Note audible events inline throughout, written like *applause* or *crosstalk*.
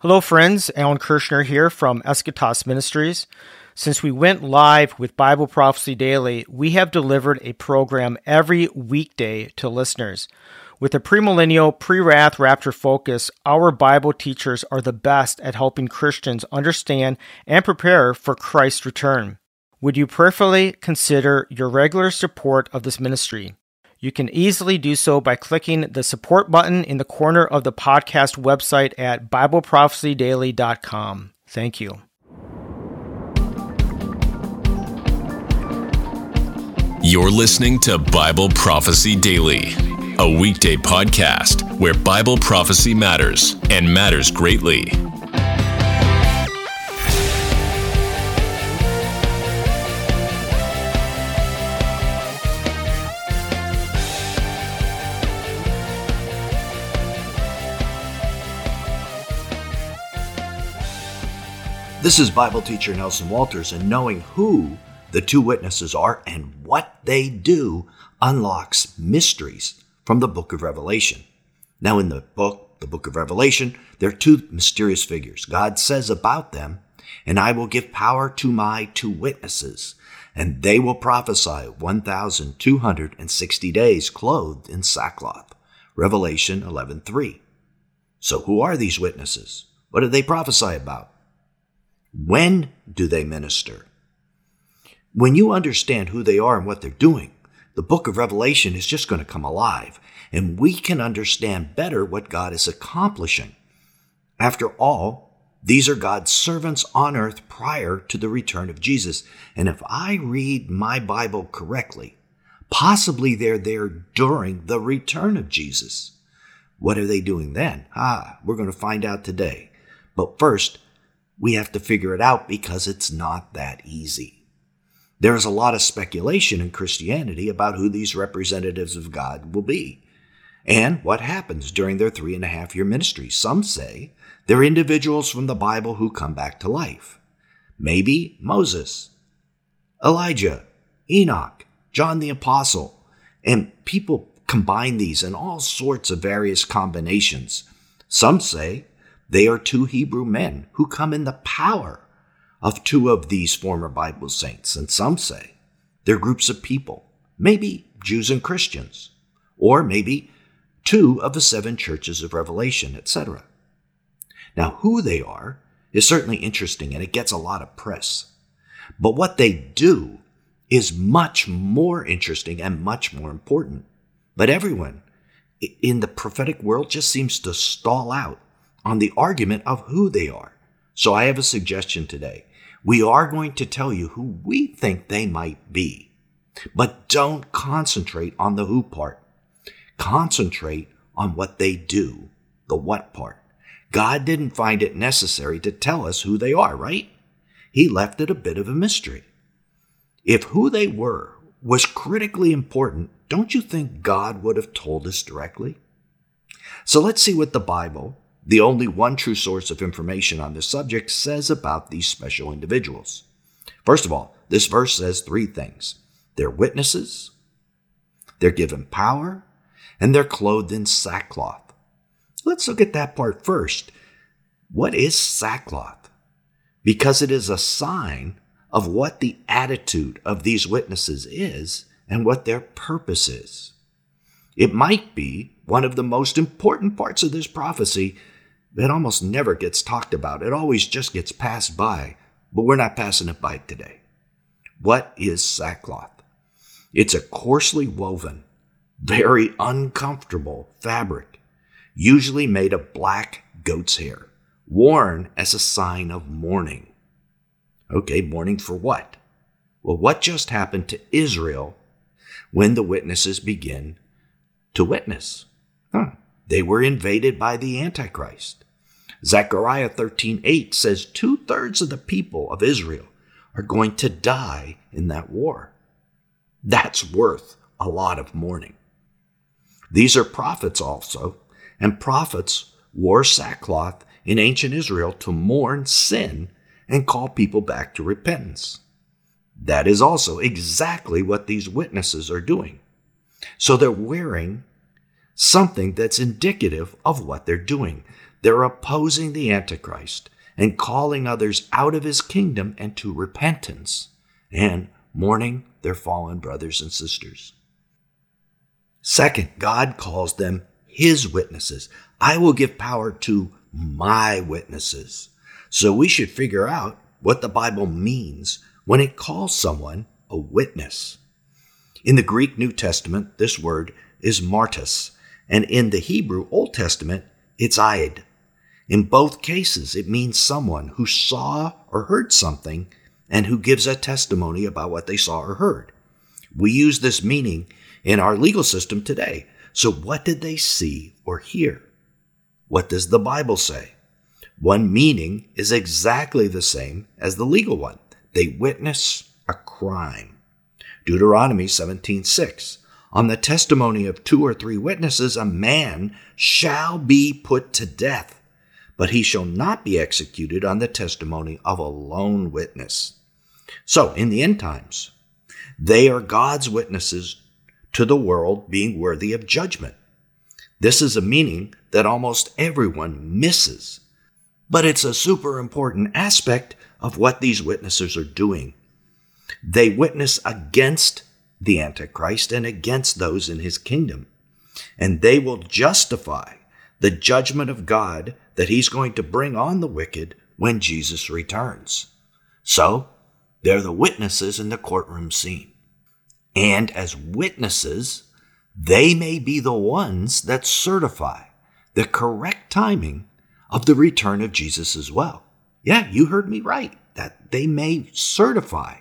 Hello, friends. Alan Kurschner here from Eschatos Ministries. Since we went live with Bible Prophecy Daily, we have delivered a program every weekday to listeners. With a premillennial, pre wrath rapture focus, our Bible teachers are the best at helping Christians understand and prepare for Christ's return. Would you prayerfully consider your regular support of this ministry? You can easily do so by clicking the support button in the corner of the podcast website at BibleProphecyDaily.com. Thank you. You're listening to Bible Prophecy Daily, a weekday podcast where Bible prophecy matters and matters greatly. This is Bible teacher Nelson Walters, and knowing who the two witnesses are and what they do unlocks mysteries from the book of Revelation. Now, in the book, the book of Revelation, there are two mysterious figures. God says about them, and I will give power to my two witnesses, and they will prophesy 1,260 days clothed in sackcloth. Revelation 11:3. So who are these witnesses? What do they prophesy about? When do they minister? When you understand who they are and what they're doing, the book of Revelation is just going to come alive, and we can understand better what God is accomplishing. After all, these are God's servants on earth prior to the return of Jesus. And if I read my Bible correctly, possibly they're there during the return of Jesus. What are they doing then? Ah, we're going to find out today. But first, we have to figure it out because it's not that easy. There is a lot of speculation in Christianity about who these representatives of God will be and what happens during their three and a half year ministry. Some say they're individuals from the Bible who come back to life. Maybe Moses, Elijah, Enoch, John the Apostle, and people combine these in all sorts of various combinations. Some say they are two Hebrew men who come in the power of two of these former Bible saints, and some say they're groups of people, maybe Jews and Christians, or maybe two of the seven churches of Revelation, etc. Now, who they are is certainly interesting and it gets a lot of press. But what they do is much more interesting and much more important. But everyone in the prophetic world just seems to stall out on the argument of who they are. So I have a suggestion today. We are going to tell you who we think they might be, but don't concentrate on the who part. Concentrate on what they do, the what part. God didn't find it necessary to tell us who they are, right? He left it a bit of a mystery. If who they were was critically important, don't you think God would have told us directly? So let's see what the Bible the only one true source of information on this subject says about these special individuals. First of all, this verse says three things they're witnesses, they're given power, and they're clothed in sackcloth. Let's look at that part first. What is sackcloth? Because it is a sign of what the attitude of these witnesses is and what their purpose is. It might be one of the most important parts of this prophecy that almost never gets talked about. It always just gets passed by, but we're not passing it by today. What is sackcloth? It's a coarsely woven, very uncomfortable fabric, usually made of black goat's hair, worn as a sign of mourning. Okay, mourning for what? Well, what just happened to Israel when the witnesses begin to witness? Huh. They were invaded by the Antichrist. Zechariah 13:8 says two-thirds of the people of Israel are going to die in that war. That's worth a lot of mourning. These are prophets also, and prophets wore sackcloth in ancient Israel to mourn sin and call people back to repentance. That is also exactly what these witnesses are doing. So they're wearing something that's indicative of what they're doing. they're opposing the Antichrist and calling others out of his kingdom and to repentance and mourning their fallen brothers and sisters. Second, God calls them his witnesses. I will give power to my witnesses. So we should figure out what the Bible means when it calls someone a witness. In the Greek New Testament, this word is martus, and in the Hebrew Old Testament, it's aid. In both cases, it means someone who saw or heard something and who gives a testimony about what they saw or heard. We use this meaning in our legal system today. So, what did they see or hear? What does the Bible say? One meaning is exactly the same as the legal one. They witness a crime. Deuteronomy 17:6. On the testimony of two or three witnesses a man shall be put to death but he shall not be executed on the testimony of a lone witness. So, in the end times, they are God's witnesses to the world being worthy of judgment. This is a meaning that almost everyone misses, but it's a super important aspect of what these witnesses are doing. They witness against the Antichrist and against those in his kingdom, and they will justify the judgment of God that he's going to bring on the wicked when Jesus returns. So, they're the witnesses in the courtroom scene. And as witnesses, they may be the ones that certify the correct timing of the return of Jesus as well. Yeah, you heard me right, that they may certify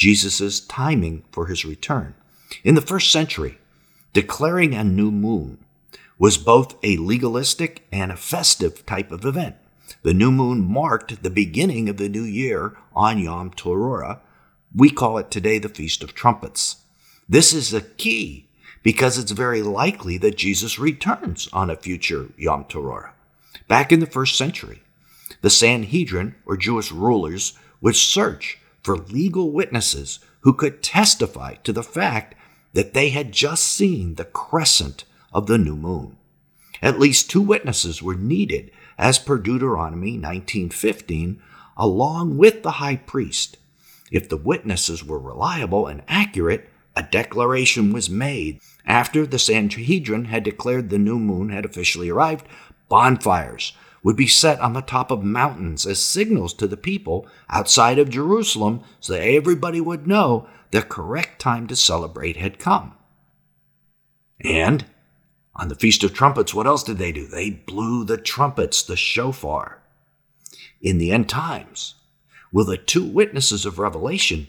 Jesus' timing for his return. In the first century, declaring a new moon was both a legalistic and a festive type of event. The new moon marked the beginning of the new year on Yom Teruah. We call it today the Feast of Trumpets. This is a key because it's very likely that Jesus returns on a future Yom Teruah. Back in the first century, the Sanhedrin, or Jewish rulers, would search for legal witnesses who could testify to the fact that they had just seen the crescent of the new moon. At least two witnesses were needed, as per Deuteronomy 19:15, along with the high priest. If the witnesses were reliable and accurate, a declaration was made. After the Sanhedrin had declared the new moon had officially arrived, bonfires would be set on the top of mountains as signals to the people outside of Jerusalem so that everybody would know the correct time to celebrate had come. And on the Feast of Trumpets, what else did they do? They blew the trumpets, the shofar. In the end times, will the two witnesses of Revelation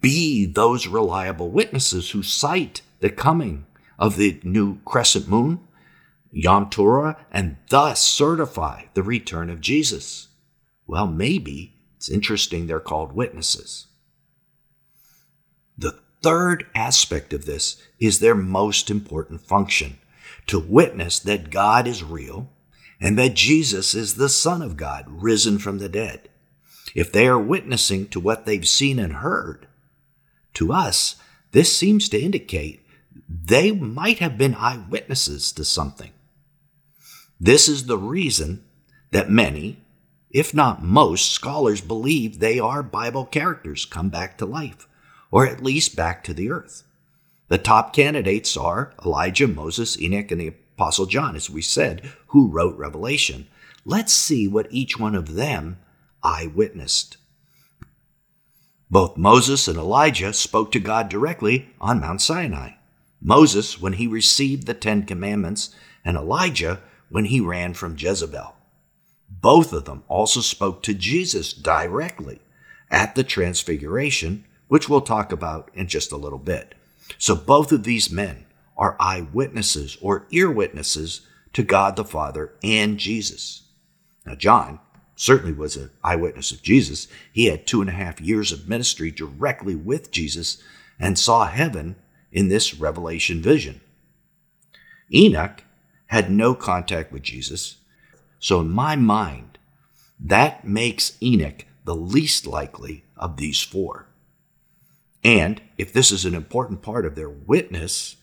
be those reliable witnesses who sight the coming of the new crescent moon, Yom Teruah, and thus certify the return of Jesus? Well, maybe. It's interesting they're called witnesses. The third aspect of this is their most important function to witness that God is real and that Jesus is the Son of God, risen from the dead. If they are witnessing to what they've seen and heard, to us, this seems to indicate they might have been eyewitnesses to something. This is the reason that many, if not most, scholars believe they are Bible characters come back to life, or at least back to the earth. The top candidates are Elijah, Moses, Enoch, and the Apostle John, as we said, who wrote Revelation. Let's see what each one of them eyewitnessed. Both Moses and Elijah spoke to God directly on Mount Sinai. Moses when he received the Ten Commandments, and Elijah when he ran from Jezebel. Both of them also spoke to Jesus directly at the Transfiguration, which we'll talk about in just a little bit. So both of these men are eyewitnesses or ear witnesses to God the Father and Jesus. Now, John certainly was an eyewitness of Jesus. He had two and a half years of ministry directly with Jesus and saw heaven in this revelation vision. Enoch had no contact with Jesus. So, in my mind, that makes Enoch the least likely of these four. And if this is an important part of their witness,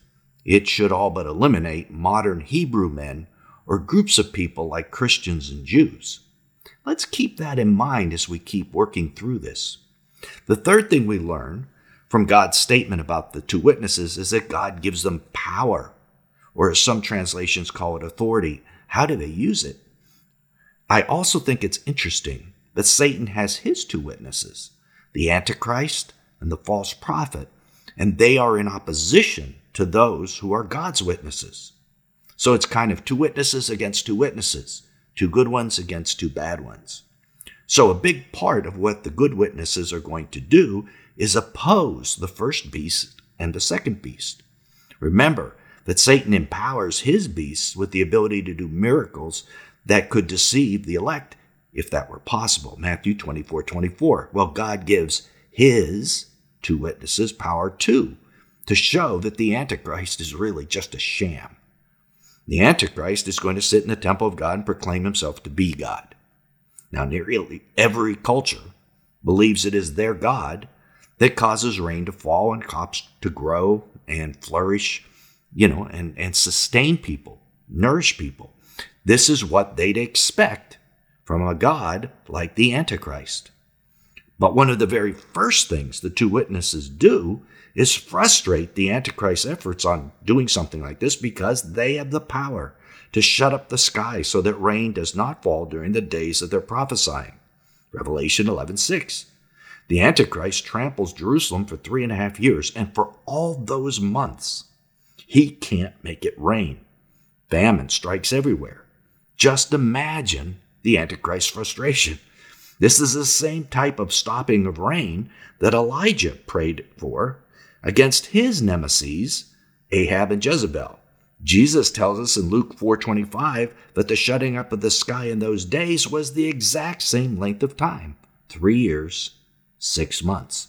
it should all but eliminate modern Hebrew men or groups of people like Christians and Jews. Let's keep that in mind as we keep working through this. The third thing we learn from God's statement about the two witnesses is that God gives them power, or as some translations call it, authority. How do they use it? I also think it's interesting that Satan has his two witnesses, the Antichrist and the false prophet, and they are in opposition to those who are God's witnesses. So it's kind of two witnesses against two witnesses, two good ones against two bad ones. So a big part of what the good witnesses are going to do is oppose the first beast and the second beast. Remember that Satan empowers his beasts with the ability to do miracles that could deceive the elect if that were possible. Matthew 24 24. Well, God gives his two witnesses power too to show that the Antichrist is really just a sham. The Antichrist is going to sit in the temple of God and proclaim himself to be God. Now, nearly every culture believes it is their God that causes rain to fall and crops to grow and flourish, you know, and, and sustain people, nourish people. This is what they'd expect from a God like the Antichrist. But one of the very first things the two witnesses do is frustrate the Antichrist's efforts on doing something like this because they have the power to shut up the sky so that rain does not fall during the days of their prophesying. Revelation 11:6. The Antichrist tramples Jerusalem for three and a half years, and for all those months, he can't make it rain. Famine strikes everywhere. Just imagine the Antichrist's frustration. This is the same type of stopping of rain that Elijah prayed for against his nemesis, Ahab and Jezebel. Jesus tells us in Luke 4:25 that the shutting up of the sky in those days was the exact same length of time, 3 years six months.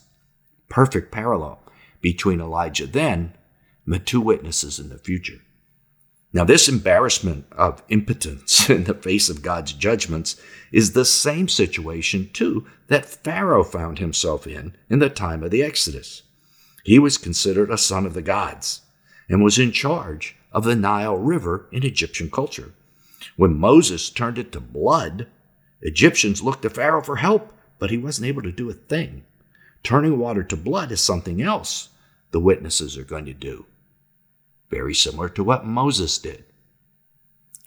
Perfect parallel between Elijah then the two witnesses in the future. Now, this embarrassment of impotence *laughs* in the face of God's judgments is the same situation, too, that Pharaoh found himself in in the time of the Exodus. He was considered a son of the gods and was in charge of the Nile River in Egyptian culture. When Moses turned it to blood, Egyptians looked to Pharaoh for help but he wasn't able to do a thing. Turning water to blood is something else the witnesses are going to do. Very similar to what Moses did.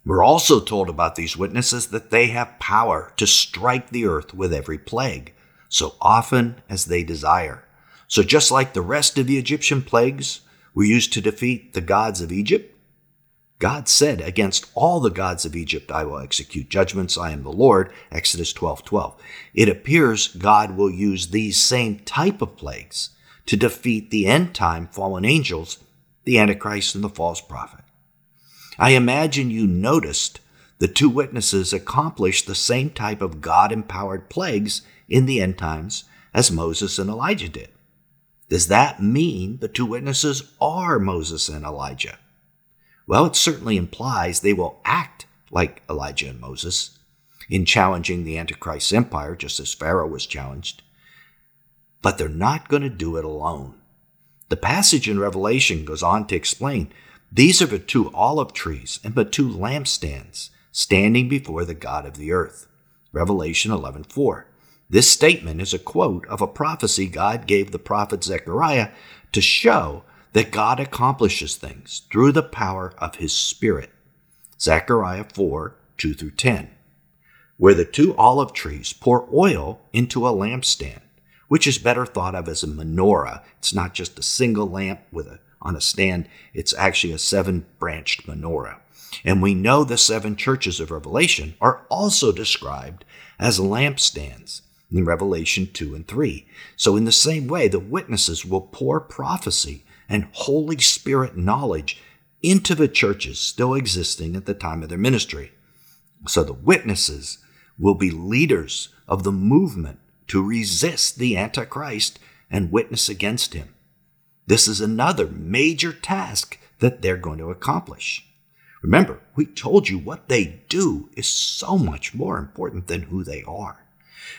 We're also told about these witnesses that they have power to strike the earth with every plague, so often as they desire. So, just like the rest of the Egyptian plagues were used to defeat the gods of Egypt, God said, Against all the gods of Egypt I will execute judgments. I am the Lord. Exodus 12 12. It appears God will use these same type of plagues to defeat the end time fallen angels, the Antichrist and the false prophet. I imagine you noticed the two witnesses accomplished the same type of God empowered plagues in the end times as Moses and Elijah did. Does that mean the two witnesses are Moses and Elijah? Well, it certainly implies they will act like Elijah and Moses in challenging the Antichrist's empire, just as Pharaoh was challenged. But they're not going to do it alone. The passage in Revelation goes on to explain these are the two olive trees and the two lampstands standing before the God of the earth. Revelation 11:4. This statement is a quote of a prophecy God gave the prophet Zechariah to show that God accomplishes things through the power of his Spirit. Zechariah 4 2 through 10. Where the two olive trees pour oil into a lampstand, which is better thought of as a menorah. It's not just a single lamp with a, on a stand, it's actually a seven branched menorah. And we know the seven churches of Revelation are also described as lampstands in Revelation 2 and 3. So, in the same way, the witnesses will pour prophecy and Holy Spirit knowledge into the churches still existing at the time of their ministry. So the witnesses will be leaders of the movement to resist the Antichrist and witness against him. This is another major task that they're going to accomplish. Remember, we told you what they do is so much more important than who they are.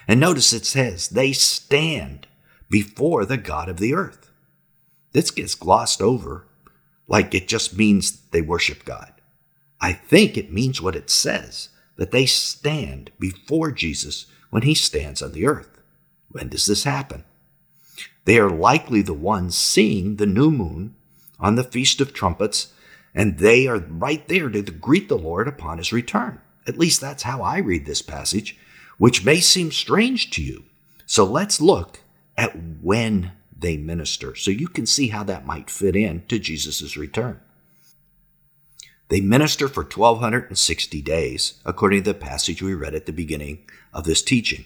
And notice it says they stand before the God of the earth. This gets glossed over like it just means they worship God. I think it means what it says that they stand before Jesus when he stands on the earth. When does this happen? They are likely the ones seeing the new moon on the Feast of Trumpets, and they are right there to greet the Lord upon his return. At least that's how I read this passage, which may seem strange to you. So let's look at when they minister so you can see how that might fit in to Jesus' return. They minister for 1260 days, according to the passage we read at the beginning of this teaching.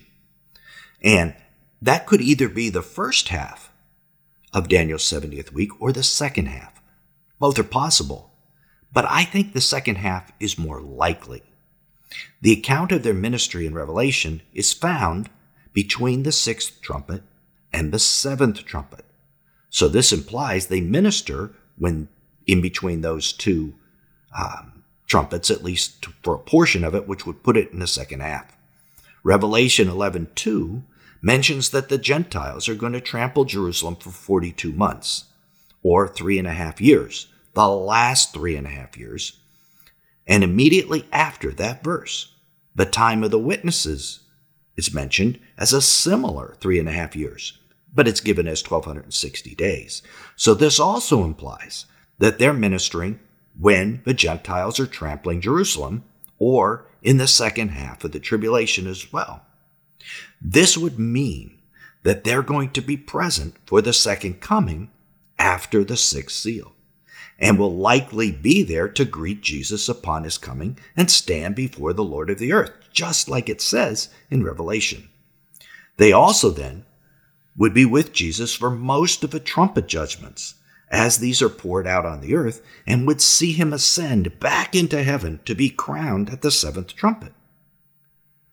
And that could either be the first half of Daniel's 70th week or the second half. Both are possible, but I think the second half is more likely. The account of their ministry in Revelation is found between the sixth trumpet and the seventh trumpet. So this implies they minister when in between those two um, trumpets, at least for a portion of it, which would put it in the second half. Revelation 11:2 mentions that the Gentiles are going to trample Jerusalem for 42 months, or three and a half years, the last three and a half years. And immediately after that verse, the time of the witnesses is mentioned as a similar three and a half years, but it's given as 1260 days. So this also implies that they're ministering when the Gentiles are trampling Jerusalem, or in the second half of the tribulation as well. This would mean that they're going to be present for the second coming after the sixth seal, and will likely be there to greet Jesus upon his coming and stand before the Lord of the earth, just like it says in Revelation. They also then would be with Jesus for most of the trumpet judgments as these are poured out on the earth, and would see him ascend back into heaven to be crowned at the seventh trumpet.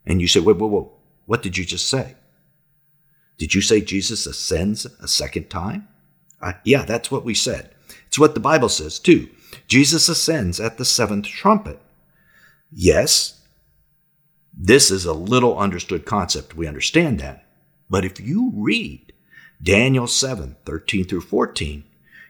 And you say, wait, whoa, whoa, what did you just say? Did you say Jesus ascends a second time? Uh, yeah, that's what we said. It's what the Bible says too. Jesus ascends at the seventh trumpet. Yes, this is a little understood concept. We understand that. But if you read Daniel 7 13 through 14,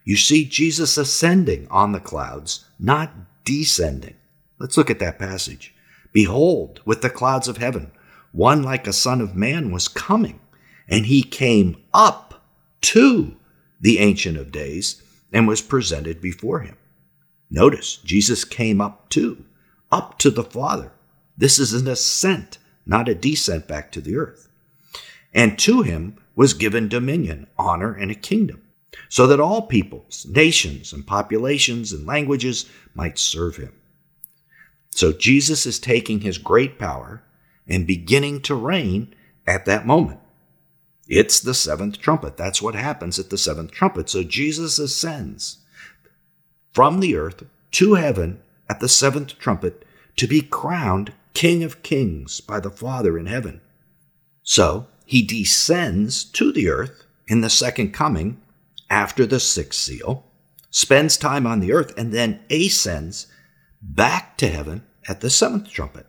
you see Jesus ascending on the clouds, not descending. Let's look at that passage. Behold, with the clouds of heaven, one like a son of man was coming, and he came up to the Ancient of Days and was presented before him. Notice, Jesus came up to, up to the Father. This is an ascent, not a descent back to the earth. And to him was given dominion, honor, and a kingdom so that all peoples, nations, and populations and languages might serve him. So Jesus is taking his great power and beginning to reign at that moment. It's the seventh trumpet. That's what happens at the seventh trumpet. So Jesus ascends from the earth to heaven at the seventh trumpet to be crowned King of Kings by the Father in heaven. So he descends to the earth in the second coming after the sixth seal, spends time on the earth, and then ascends back to heaven at the seventh trumpet.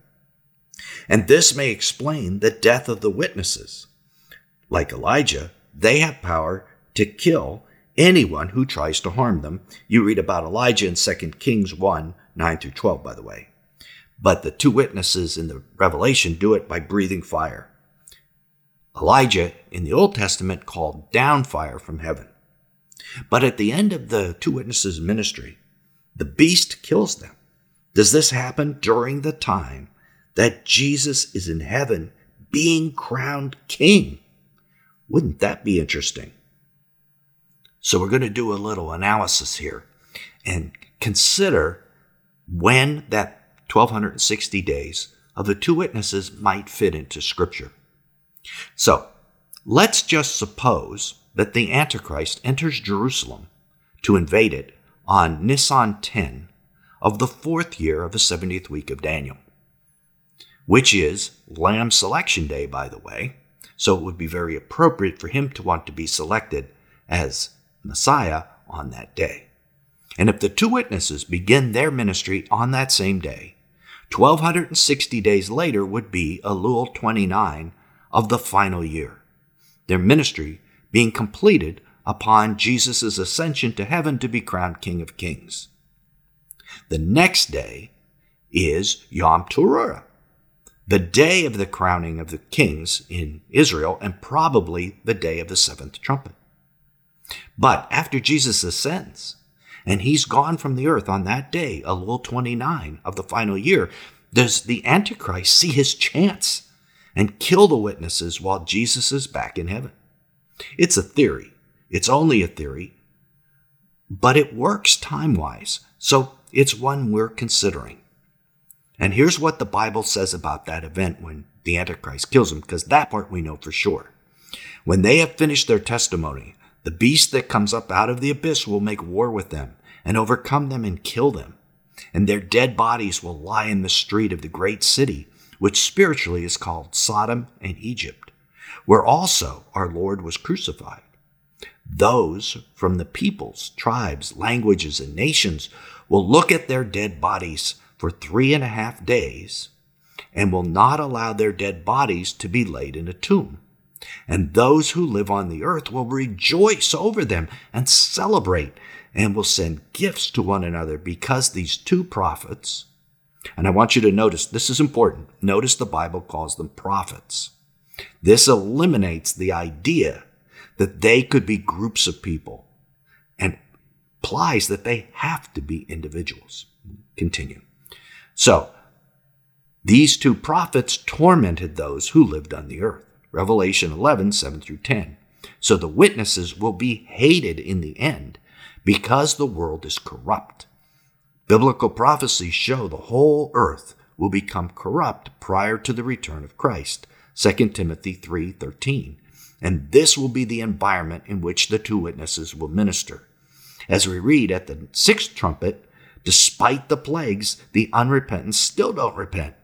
And this may explain the death of the witnesses. Like Elijah, they have power to kill anyone who tries to harm them. You read about Elijah in 2 Kings 1 9 through 12, by the way. But the two witnesses in the Revelation do it by breathing fire. Elijah in the Old Testament called down fire from heaven. But at the end of the two witnesses' ministry, the beast kills them. Does this happen during the time that Jesus is in heaven being crowned king? Wouldn't that be interesting? So we're going to do a little analysis here and consider when that 1260 days of the two witnesses might fit into scripture. So let's just suppose that the Antichrist enters Jerusalem to invade it on Nisan 10 of the fourth year of the 70th week of Daniel, which is Lamb Selection Day, by the way, so it would be very appropriate for him to want to be selected as Messiah on that day. And if the two witnesses begin their ministry on that same day, 1260 days later would be Elul 29 of the final year. Their ministry being completed upon Jesus' ascension to heaven to be crowned King of Kings. The next day is Yom Teruah, the day of the crowning of the kings in Israel, and probably the day of the seventh trumpet. But after Jesus ascends, and he's gone from the earth on that day, Elul 29 of the final year, does the Antichrist see his chance and kill the witnesses while Jesus is back in heaven? It's a theory. It's only a theory, but it works time wise. So it's one we're considering. And here's what the Bible says about that event when the Antichrist kills him, because that part we know for sure. When they have finished their testimony, the beast that comes up out of the abyss will make war with them and overcome them and kill them. And their dead bodies will lie in the street of the great city, which spiritually is called Sodom and Egypt, where also our Lord was crucified. Those from the peoples, tribes, languages, and nations will look at their dead bodies for three and a half days and will not allow their dead bodies to be laid in a tomb. And those who live on the earth will rejoice over them and celebrate and will send gifts to one another because these two prophets, and I want you to notice this is important. Notice the Bible calls them prophets. This eliminates the idea that they could be groups of people and implies that they have to be individuals. Continue. So, these two prophets tormented those who lived on the earth. Revelation 11, 7 through 10. So the witnesses will be hated in the end because the world is corrupt. Biblical prophecies show the whole earth will become corrupt prior to the return of Christ. 2 Timothy 3:13. And this will be the environment in which the two witnesses will minister. As we read at the sixth trumpet, Despite the plagues, the unrepentant still don't repent.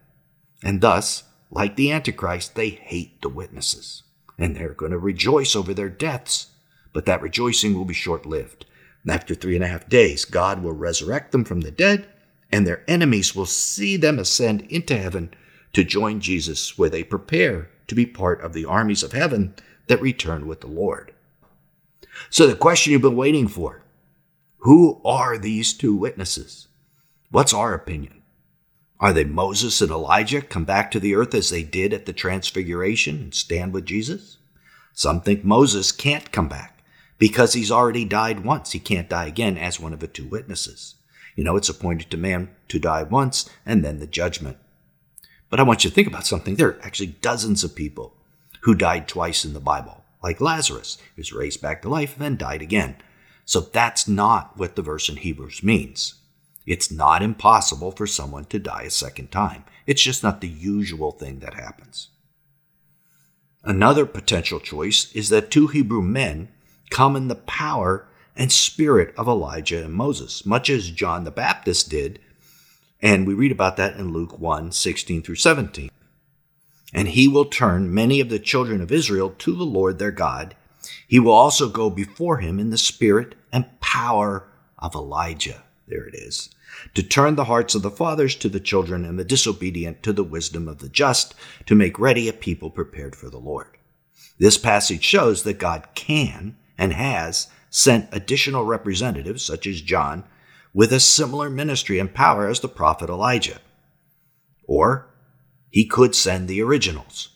And thus, like the Antichrist, they hate the witnesses. And they're going to rejoice over their deaths. But that rejoicing will be short lived. After three and a half days, God will resurrect them from the dead, and their enemies will see them ascend into heaven to join Jesus, where they prepare to be part of the armies of heaven that return with the Lord. So, the question you've been waiting for who are these two witnesses? What's our opinion? Are they Moses and Elijah come back to the earth as they did at the Transfiguration and stand with Jesus? Some think Moses can't come back because he's already died once. He can't die again as one of the two witnesses. You know, it's appointed to man to die once and then the judgment. But I want you to think about something. There are actually dozens of people who died twice in the Bible, like Lazarus, who was raised back to life and then died again. So that's not what the verse in Hebrews means. It's not impossible for someone to die a second time. It's just not the usual thing that happens. Another potential choice is that two Hebrew men come in the power and spirit of Elijah and Moses, much as John the Baptist did. And we read about that in Luke 1 16 through 17. And he will turn many of the children of Israel to the Lord their God he will also go before him in the spirit and power of Elijah. There it is. To turn the hearts of the fathers to the children and the disobedient to the wisdom of the just, to make ready a people prepared for the Lord. This passage shows that God can and has sent additional representatives, such as John, with a similar ministry and power as the prophet Elijah. Or he could send the originals.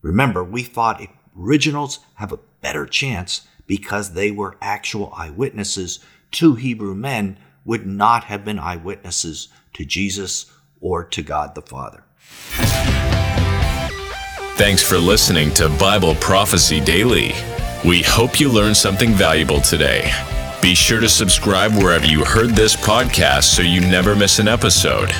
Remember, we thought originals have a better chance because they were actual eyewitnesses. Two Hebrew men would not have been eyewitnesses to Jesus or to God the Father. Thanks for listening to Bible Prophecy Daily. We hope you learned something valuable today. Be sure to subscribe wherever you heard this podcast so you never miss an episode.